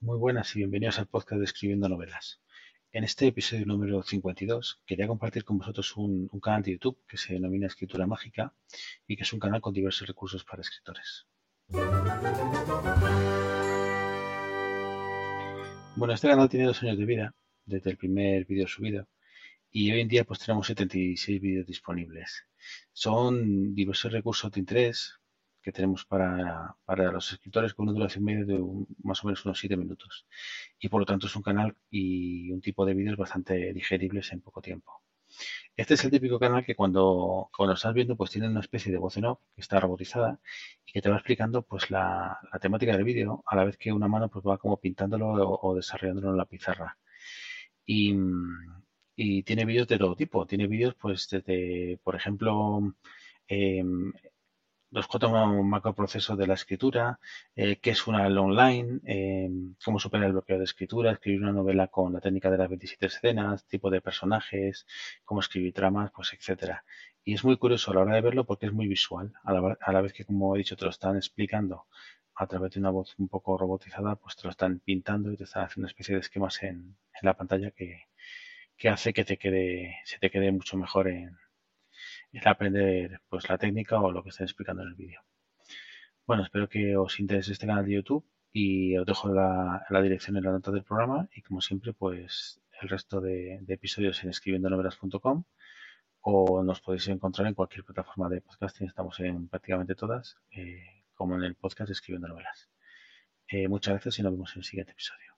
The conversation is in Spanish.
Muy buenas y bienvenidos al podcast de Escribiendo Novelas. En este episodio número 52 quería compartir con vosotros un, canal de YouTube que se denomina Escritura Mágica y que es un canal con diversos recursos para escritores. Bueno, este canal tiene dos años de vida desde el primer vídeo subido y hoy en día pues tenemos 76 vídeos disponibles. Son diversos recursos de interés que tenemos para, para, los escritores con una duración media de más o menos unos 7 minutos. Y por lo tanto es un canal y un tipo de vídeos bastante digeribles en poco tiempo. Este es el típico canal que cuando, cuando estás viendo pues tiene una especie de voz en off que está robotizada y que te va explicando pues la, temática del vídeo a la vez que una mano pues va como pintándolo o, desarrollándolo en la pizarra. Y, y tiene vídeos de todo tipo. Tiene vídeos pues desde, por ejemplo, eh, los cuatro macroprocesos de la escritura, eh, qué es una online, eh, cómo superar el bloqueo de escritura, escribir una novela con la técnica de las 27 escenas, tipo de personajes, cómo escribir tramas, pues etcétera. Y es muy curioso a la hora de verlo porque es muy visual, a la, a la vez que como he dicho te lo están explicando a través de una voz un poco robotizada, pues te lo están pintando y te están haciendo una especie de esquemas en, en la pantalla que, que hace que te quede, se te quede mucho mejor en, el aprender pues la técnica o lo que estén explicando en el vídeo. Bueno, espero que os interese este canal de YouTube y os dejo la, dirección en la nota del programa y como siempre pues el resto de, de episodios en escribiendonovelas.com o nos podéis encontrar en cualquier plataforma de podcasting, estamos en prácticamente todas, eh, como en el podcast Escribiendo Novelas. Eh, muchas gracias y nos vemos en el siguiente episodio.